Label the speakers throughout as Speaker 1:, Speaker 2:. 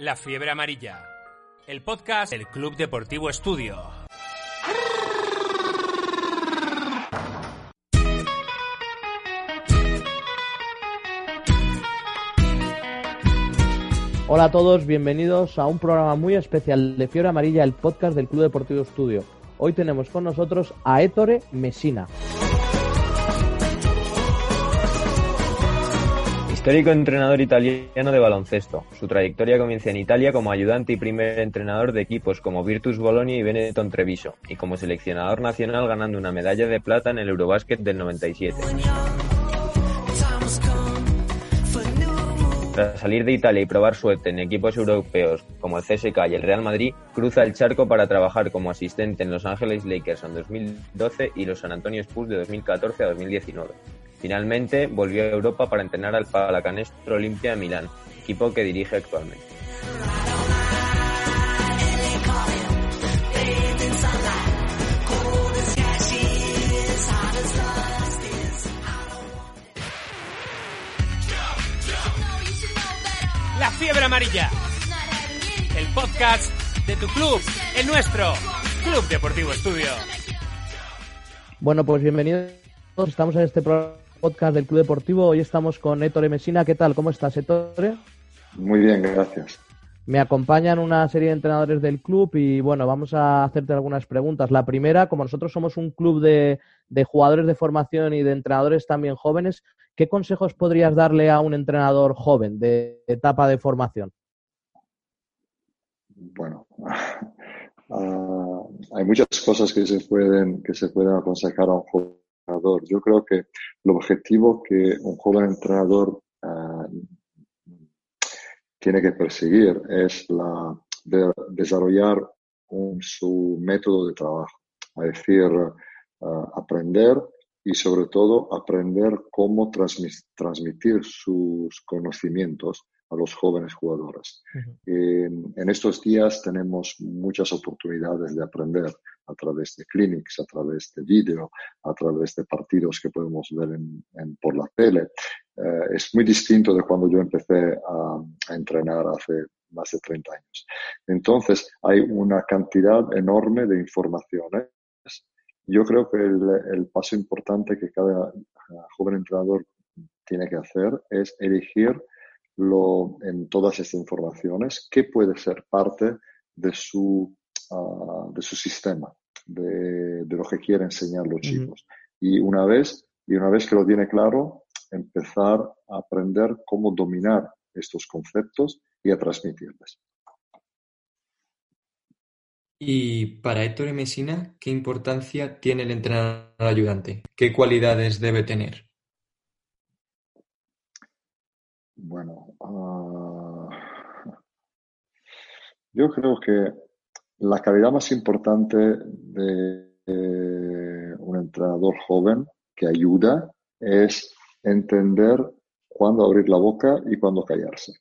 Speaker 1: La Fiebre Amarilla, el podcast del Club Deportivo Estudio.
Speaker 2: Hola a todos, bienvenidos a un programa muy especial de Fiebre Amarilla, el podcast del Club Deportivo Estudio. Hoy tenemos con nosotros a Ettore Messina.
Speaker 3: Histórico entrenador italiano de baloncesto. Su trayectoria comienza en Italia como ayudante y primer entrenador de equipos como Virtus Bologna y Benetton Treviso, y como seleccionador nacional ganando una medalla de plata en el Eurobasket del 97. Tras salir de Italia y probar suerte en equipos europeos como el CSK y el Real Madrid, cruza el charco para trabajar como asistente en Los Angeles Lakers en 2012 y los San Antonio Spurs de 2014 a 2019. Finalmente volvió a Europa para entrenar al Palacanestro Olimpia de Milán, equipo que dirige actualmente.
Speaker 1: La Fiebre Amarilla, el podcast de tu club, el nuestro, Club Deportivo Estudio.
Speaker 2: Bueno, pues bienvenidos. Estamos en este podcast del Club Deportivo. Hoy estamos con Ettore Messina. ¿Qué tal? ¿Cómo estás, Ettore?
Speaker 4: Muy bien, gracias.
Speaker 2: Me acompañan una serie de entrenadores del club y bueno, vamos a hacerte algunas preguntas. La primera, como nosotros somos un club de, de jugadores de formación y de entrenadores también jóvenes, ¿qué consejos podrías darle a un entrenador joven de etapa de formación?
Speaker 4: Bueno, uh, hay muchas cosas que se pueden que se pueden aconsejar a un joven Yo creo que el objetivo que un joven entrenador uh, tiene que perseguir es la de desarrollar su método de trabajo, es decir, uh, aprender y sobre todo aprender cómo transmitir sus conocimientos a los jóvenes jugadores. Uh -huh. en, en, estos días tenemos muchas oportunidades de aprender a través de clinics, a través de vídeo, a través de partidos que podemos ver en, en, por la tele. Eh, es muy distinto de cuando yo empecé a, a, entrenar hace más de 30 años. Entonces, hay una cantidad enorme de informaciones. Yo creo que el, el paso importante que cada joven entrenador tiene que hacer es elegir lo, en todas estas informaciones qué puede ser parte de su, uh, de su sistema, de, de, lo que quiere enseñar los chicos. Uh -huh. Y una vez, y una vez que lo tiene claro, empezar a aprender cómo dominar estos conceptos y a transmitirles.
Speaker 5: Y para Héctor Messina, ¿qué importancia tiene el entrenador ayudante? ¿Qué cualidades debe tener?
Speaker 4: Bueno, uh, yo creo que la calidad más importante de, de un entrenador joven que ayuda es entender cuándo abrir la boca y cuándo callarse.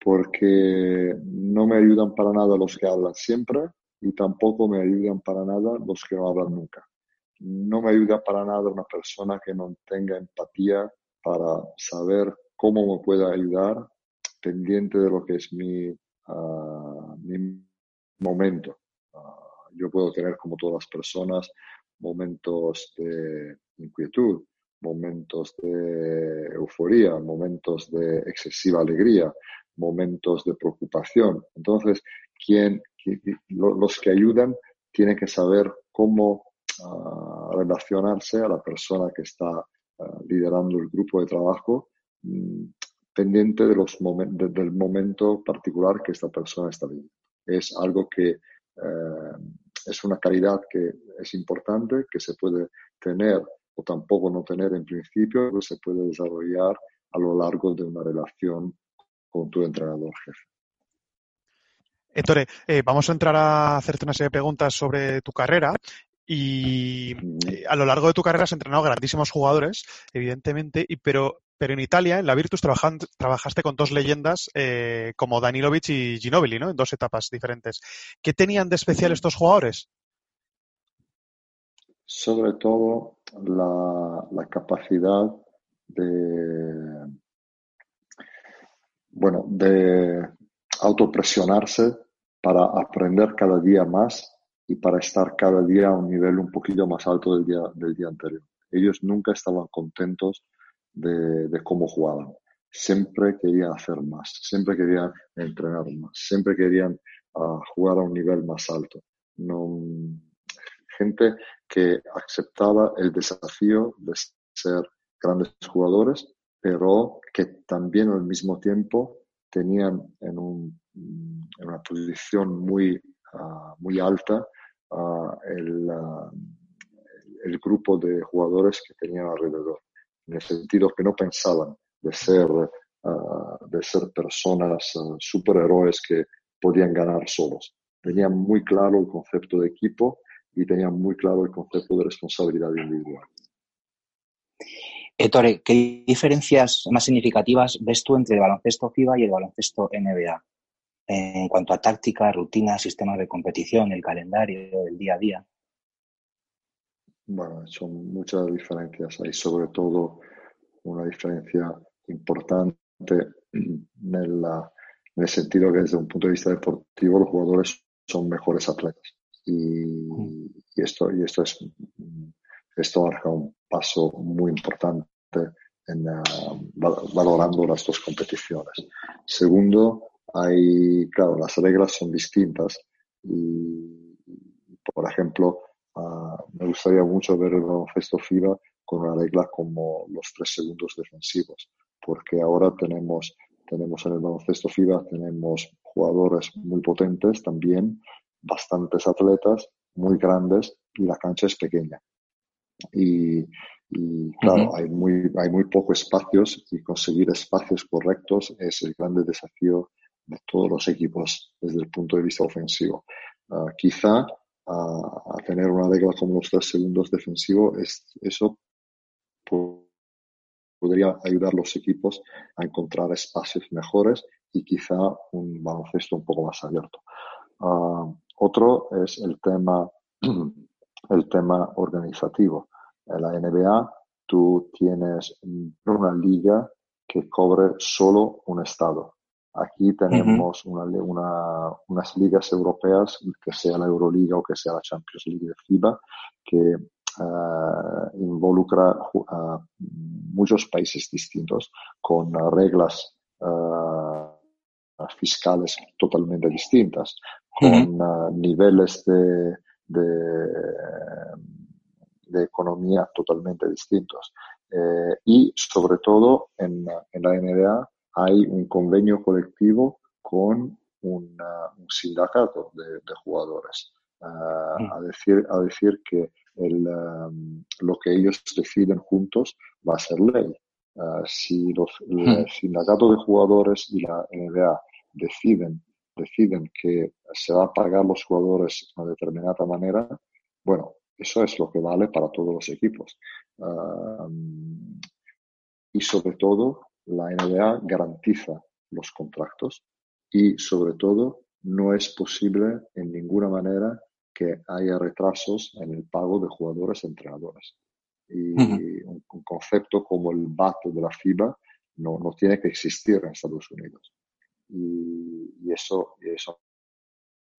Speaker 4: Porque no me ayudan para nada los que hablan siempre y tampoco me ayudan para nada los que no hablan nunca. No me ayuda para nada una persona que no tenga empatía para saber cómo me puede ayudar pendiente de lo que es mi, mi momento. Uh, yo puedo tener, como todas las personas, momentos de inquietud, momentos de euforía, momentos de excesiva alegría, momentos de preocupación. Entonces, quien, los que ayudan tienen que saber cómo uh, relacionarse a la persona que está liderando el grupo de trabajo pendiente de los momen de, del momento particular que esta persona está viviendo. Es algo que eh, es una calidad que es importante, que se puede tener o tampoco no tener en principio, pero se puede desarrollar a lo largo de una relación con tu entrenador jefe.
Speaker 6: Ettore, eh, vamos a entrar a hacerte una serie de preguntas sobre tu carrera y eh, a lo largo de tu carrera has entrenado grandísimos jugadores, evidentemente, y, pero, pero en Italia, en la Virtus, trabajan, trabajaste con dos leyendas eh, como Danilovic y Ginobili, ¿no? En dos etapas diferentes. ¿Qué tenían de especial estos jugadores?
Speaker 4: Sobre todo la, la capacidad de, bueno, de autopresionarse para aprender cada día más y para estar cada día a un nivel un poquito más alto del día, del día anterior. Ellos nunca estaban contentos de, de cómo jugaban. Siempre querían hacer más, siempre querían entrenar más, siempre querían uh, jugar a un nivel más alto. No, gente que aceptaba el desafío de ser grandes jugadores, pero que también al mismo tiempo tenían en, un, en una posición muy, uh, muy alta uh, el, el, grupo de jugadores que tenían alrededor, en el sentido que no pensaban de ser, de ser personas superhéroes que podían ganar solos. Tenían muy claro el concepto de equipo y tenían muy claro el concepto de responsabilidad individual.
Speaker 7: Ettore, ¿qué diferencias más significativas ves tú entre el baloncesto FIBA y el baloncesto NBA? En cuanto a táctica, rutina, sistemas de competición, el calendario, el día a día.
Speaker 4: Bueno, son muchas diferencias. Hay sobre todo una diferencia importante en, la, en el sentido que desde un punto de vista deportivo los jugadores son mejores atletas. Y, y esto, y esto es esto marca un paso muy importante en uh, valorando las dos competiciones. Segundo, hay, claro, las reglas son distintas y, por ejemplo, uh, me gustaría mucho ver el baloncesto FIBA con una regla como los tres segundos defensivos, porque ahora tenemos, tenemos en el baloncesto FIBA, tenemos jugadores muy potentes también, bastantes atletas, muy grandes y la cancha es pequeña. Y, y claro, hay, muy, hay muy pocos espacios y conseguir espacios correctos es el grande desafío de todos los equipos desde el punto de vista ofensivo. Uh, quizá a tener una regla como los tres segundos defensivos, es, eso podría ayudar a los equipos a encontrar espacios mejores y quizá un baloncesto un poco más abierto. Uh, otro es el tema el tema organizativo. En la NBA tú tienes una liga que cobre solo un estado. Aquí tenemos uh -huh. una, una, unas ligas europeas, que sea la Euroliga o que sea la Champions League de FIBA, que uh, involucra uh, muchos países distintos con reglas fiscales totalmente distintas, con -huh. niveles de, de, de economía totalmente distintos. Eh, y sobre todo en, en, la NBA hay un convenio colectivo con una, un sindicato de, de jugadores. Uh, a, decir, a decir que el, um, lo que ellos deciden juntos va a ser ley. Uh, si los, el sindicato de jugadores y la NBA deciden deciden que se va a pagar los jugadores de una determinada manera, bueno, eso es lo que vale para todos los equipos. Uh, y sobre todo, la NBA garantiza los contratos y sobre todo no es posible en ninguna manera que haya retrasos en el pago de jugadores e entrenadores. Y uh -huh. un, un, concepto como el VAT de la FIBA no, no tiene que existir en Estados Unidos y, y, eso, y eso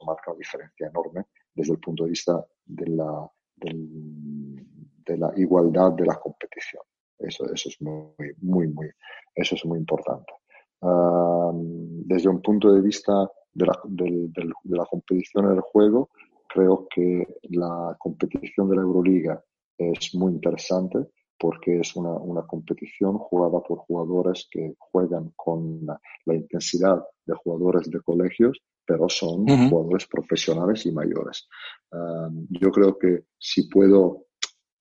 Speaker 4: marca una diferencia enorme desde el punto de vista de la, de la igualdad de la competición. Eso, eso es muy, muy, muy, eso es muy importante. Uh, desde un punto de vista de la, del, del, de la competición en el juego, creo que la competición de la Euroliga es muy interesante porque es una, una, competición jugada por jugadores que juegan con la, la intensidad de jugadores de colegios, pero son uh -huh. jugadores profesionales y mayores. Um, yo creo que si puedo,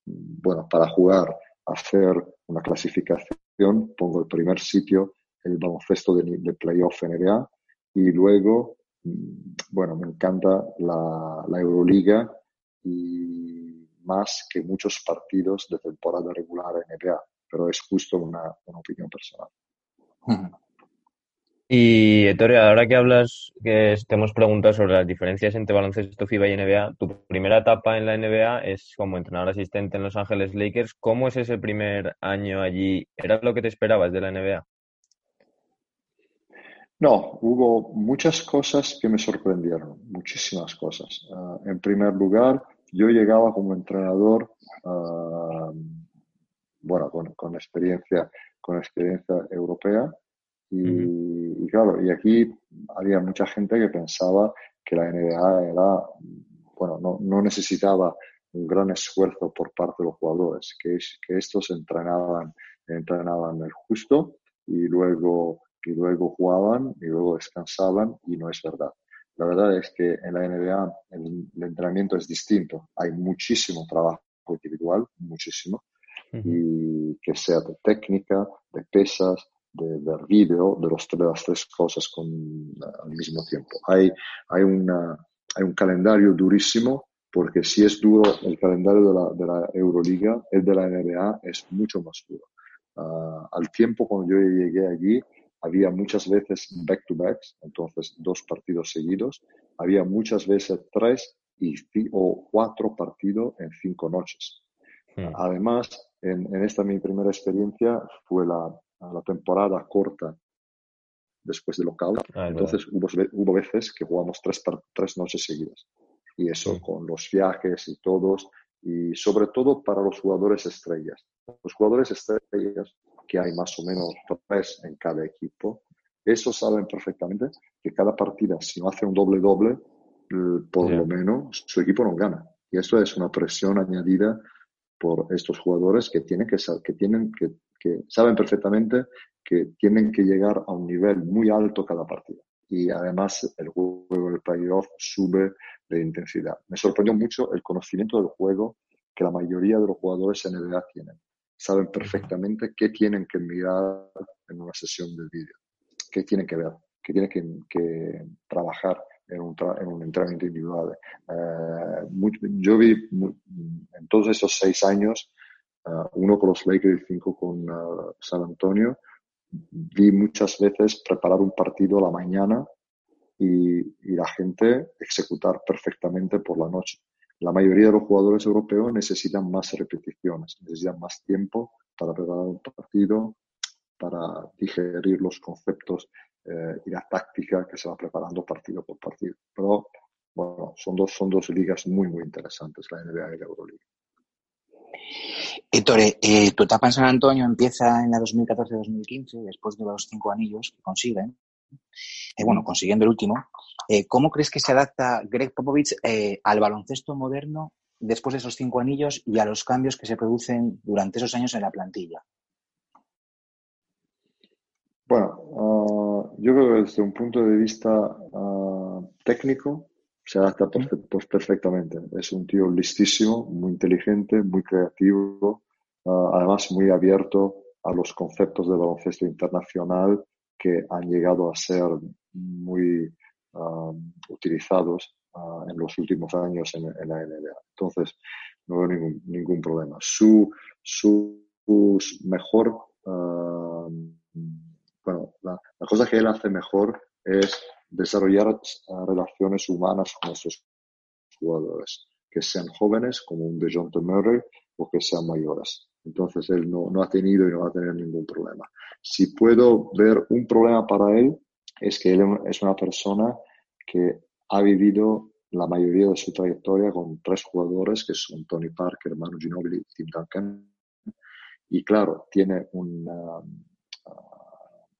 Speaker 4: bueno, para jugar, hacer una clasificación, pongo el primer sitio, el baloncesto de, de playoff NBA, y luego, mm, bueno, me encanta la, la Euroliga y más que muchos partidos de temporada regular en NBA, pero es justo una, una opinión personal.
Speaker 3: Y Ettore, ahora que hablas, que te hemos preguntado sobre las diferencias entre baloncesto FIBA y NBA, tu primera etapa en la NBA es como entrenador asistente en Los Ángeles Lakers. ¿Cómo es ese primer año allí? ¿Era lo que te esperabas de la NBA?
Speaker 4: No, hubo muchas cosas que me sorprendieron, muchísimas cosas. Ah, en primer lugar, yo llegaba como entrenador, uh, bueno, con, con, experiencia, con experiencia europea, y, y, claro, y aquí había mucha gente que pensaba que la NBA era, bueno, no, no necesitaba un gran esfuerzo por parte de los jugadores, que, que estos entrenaban, entrenaban el justo y luego, y luego jugaban y luego descansaban y no es verdad. La verdad es que en la NBA el, el entrenamiento es distinto. Hay muchísimo trabajo individual, muchísimo, y que sea de técnica, de pesas, de ver vídeo, de, los, de las tres cosas con, al mismo tiempo. Hay, hay, una, hay un calendario durísimo porque si es duro el calendario de la, de la Euroliga, el de la NBA es mucho más duro. Uh, al tiempo cuando yo llegué allí, había muchas veces back-to-backs, entonces dos partidos seguidos, había muchas veces tres y o cuatro partidos en cinco noches. Hmm. Además, en, en, esta mi primera experiencia fue la, la temporada corta después del local, ah, entonces hubo, hubo, veces que jugamos tres, tres noches seguidas. Y eso con los viajes y todos, y sobre todo para los jugadores estrellas. Los jugadores estrellas que hay más o menos tres en cada equipo, esos saben perfectamente que cada partida, si no hace un doble-doble, por yeah. lo menos su equipo no gana. Y eso es una presión añadida por estos jugadores que tienen que, que, tienen que, que saben perfectamente que tienen que llegar a un nivel muy alto cada partida. Y además el juego del playoff sube de intensidad. Me sorprendió mucho el conocimiento del juego que la mayoría de los jugadores NBA tienen saben perfectamente qué tienen que mirar en una sesión de vídeo, qué tienen que ver, qué tienen que trabajar en un, tra en un, entrenamiento individual. Eh, muy, yo vi en todos esos seis años, uh, uno con los Lakers y cinco con uh, San Antonio, vi muchas veces preparar un partido a la mañana y, y la gente ejecutar perfectamente por la noche la mayoría de los jugadores europeos necesitan más repeticiones, necesitan más tiempo para preparar un partido, para digerir los conceptos eh, y la táctica que se va preparando partido por partido. Pero bueno, son dos, son dos ligas muy, muy interesantes, la NBA y la Euroliga.
Speaker 7: Ettore, eh, tu etapa en San Antonio empieza en la 2014-2015, después de los cinco anillos que consiguen. Eh, bueno, consiguiendo el último, eh, ¿cómo crees que se adapta Greg Popovich eh, al baloncesto moderno después de esos cinco anillos y a los cambios que se producen durante esos años en la plantilla?
Speaker 4: Bueno, uh, yo creo que desde un punto de vista uh, técnico se adapta pues perfectamente. Es un tío listísimo, muy inteligente, muy creativo, uh, además muy abierto a los conceptos de baloncesto internacional que han llegado a ser muy uh, utilizados uh, en los últimos años en, en, la NBA. Entonces, no veo ningún, ningún problema. Su, su, su mejor, uh, bueno, la, la, cosa que él hace mejor es desarrollar relaciones humanas con esos jugadores, que sean jóvenes como un DeJounte Murray o que sean mayores. Entonces él no, no, ha tenido y no va a tener ningún problema. Si puedo ver un problema para él, es que él es una persona que ha vivido la mayoría de su trayectoria con tres jugadores que son Tony Parker, Manu Ginobili y Tim Duncan. Y claro, tiene un,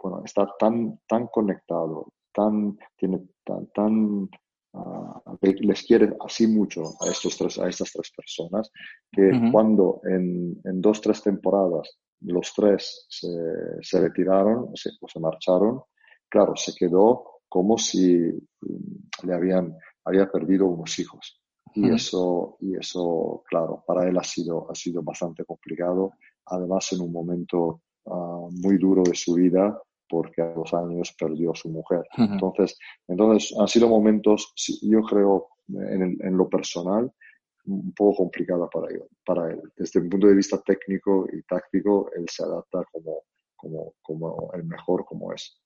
Speaker 4: bueno, está tan, tan conectado, tan, tiene tan, tan uh, les quiere así mucho a, estos tres, a estas tres personas que uh -huh. cuando en, en, dos, tres temporadas los tres se, se retiraron, se, se marcharon, claro, se quedó como si mm, le habían había perdido unos hijos. Y uh -huh. eso, y eso, claro, para él ha sido, ha sido bastante complicado. Además, en un momento uh, muy duro de su vida, porque a los años perdió a su mujer. Uh -huh. Entonces, entonces, han sido momentos, yo creo, en, en lo personal, un poco complicada para él, para él. Desde un punto de vista técnico y táctico, él se adapta como, como, como el mejor como es.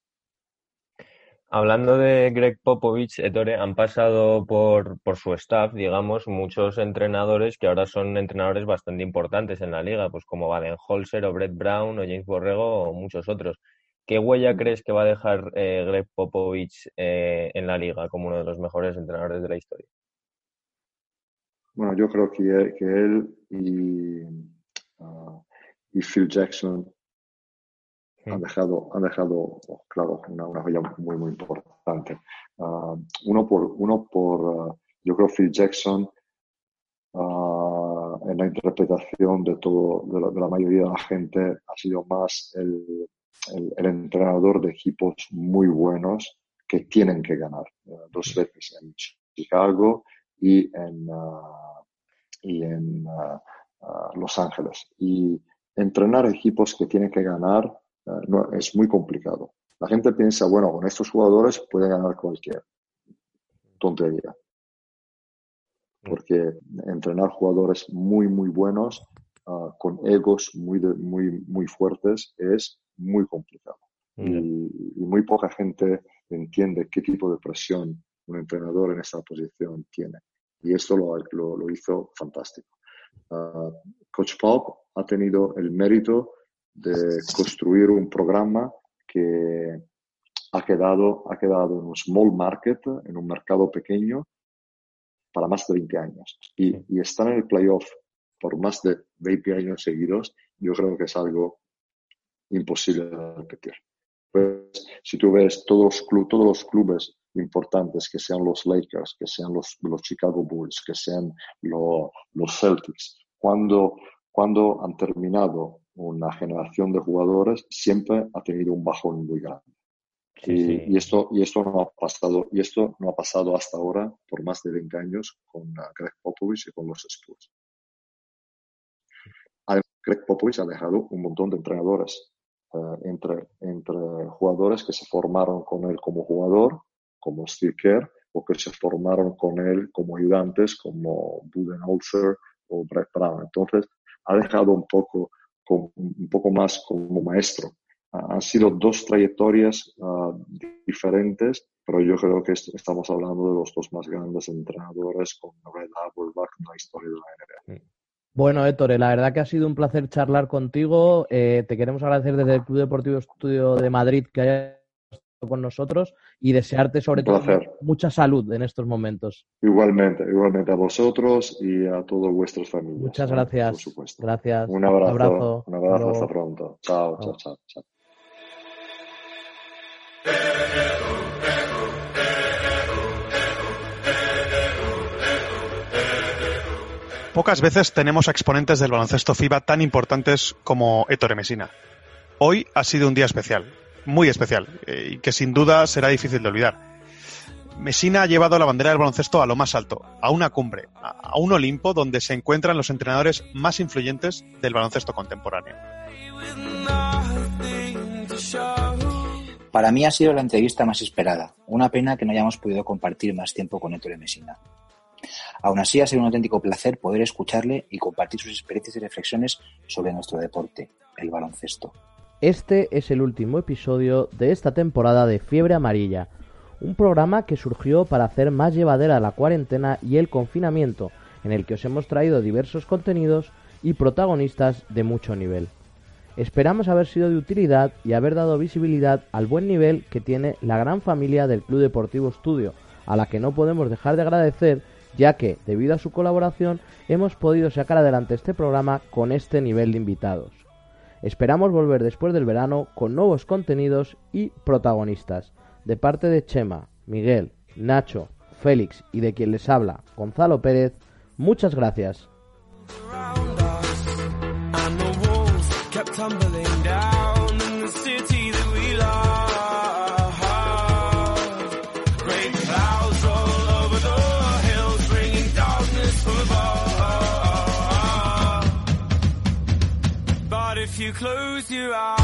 Speaker 3: Hablando de Greg Popovich, Ettore, han pasado por, por, su staff, digamos, muchos entrenadores que ahora son entrenadores bastante importantes en la liga, pues como Baden Holzer o Brett Brown o James Borrego o muchos otros. ¿Qué huella crees que va a dejar eh, Greg Popovich eh, en la liga como uno de los mejores entrenadores de la historia?
Speaker 4: Bueno, yo creo que, que él y, uh, y Phil Jackson han dejado, han dejado claro, una, una joya muy, muy importante. Uh, uno por, uno por uh, yo creo Phil Jackson en la interpretación de todo, de la, de la, mayoría de la gente ha sido más el, el, el entrenador de equipos muy buenos que tienen que ganar. dos veces en Chicago y en, y en Los Ángeles. Y entrenar equipos que tienen que ganar no, es muy complicado. La gente piensa, bueno, con estos jugadores puede ganar cualquier tontería. Porque entrenar jugadores muy, muy buenos, con egos muy, de, muy, muy fuertes, es muy complicado. Mm. Y, y, muy poca gente entiende qué tipo de presión un entrenador en esa posición tiene. Y esto lo, lo, lo hizo fantástico. Uh, Coach Pop ha tenido el mérito de construir un programa que ha quedado, ha quedado en un small market, en un mercado pequeño, para más de 20 años. Y, y estar en el playoff por más de 20 años seguidos, yo creo que es algo imposible de repetir. Pues, si tú ves todos los, club, todos los clubes importantes, que sean los Lakers, que sean los, los Chicago Bulls, que sean lo, los Celtics, cuando, cuando han terminado una generación de jugadores, siempre ha tenido un bajón muy grande. Sí, y, sí. y, esto, y esto no ha pasado, y esto no ha pasado hasta ahora por más de 20 años con Greg Popovich y con los Spurs. Greg Popovich ha dejado un montón de entrenadores uh, entre, entre jugadores que se formaron con él como jugador, como Steve o que se formaron con él como ayudantes, como Budenholzer o Brett Brown. Entonces, ha dejado un poco, un poco más como maestro. Uh, han sido dos trayectorias uh, diferentes, pero yo creo que est estamos hablando de los dos más grandes entrenadores con Red Auerbach en la historia de la.
Speaker 2: Bueno, Héctor, la verdad que ha sido un placer charlar contigo. Eh, te queremos agradecer desde el Club Deportivo Estudio de Madrid que hayas estado con nosotros y desearte sobre todo mucha salud en estos momentos.
Speaker 4: Igualmente, igualmente a vosotros y a todos vuestros familias.
Speaker 2: Muchas gracias.
Speaker 4: Por supuesto.
Speaker 2: Gracias.
Speaker 4: Un abrazo.
Speaker 2: Un abrazo.
Speaker 4: Un abrazo. Hasta pronto. Chao, chao, chao. chao.
Speaker 6: Pocas veces tenemos a exponentes del baloncesto FIBA tan importantes como Ettore Messina. Hoy ha sido un día especial, muy especial, y que sin duda será difícil de olvidar. Messina ha llevado la bandera del baloncesto a lo más alto, a una cumbre, a un Olimpo donde se encuentran los entrenadores más influyentes del baloncesto contemporáneo.
Speaker 7: Para mí ha sido la entrevista más esperada. Una pena que no hayamos podido compartir más tiempo con Ettore Messina. Aún así, ha sido un auténtico placer poder escucharle y compartir sus experiencias y reflexiones sobre nuestro deporte, el baloncesto.
Speaker 2: Este es el último episodio de esta temporada de Fiebre Amarilla, un programa que surgió para hacer más llevadera la cuarentena y el confinamiento, en el que os hemos traído diversos contenidos y protagonistas de mucho nivel. Esperamos haber sido de utilidad y haber dado visibilidad al buen nivel que tiene la gran familia del Club Deportivo Estudio, a la que no podemos dejar de agradecer ya que, debido a su colaboración, hemos podido sacar adelante este programa con este nivel de invitados. Esperamos volver después del verano con nuevos contenidos y protagonistas. De parte de Chema, Miguel, Nacho, Félix y de quien les habla, Gonzalo Pérez, muchas gracias. Close your eyes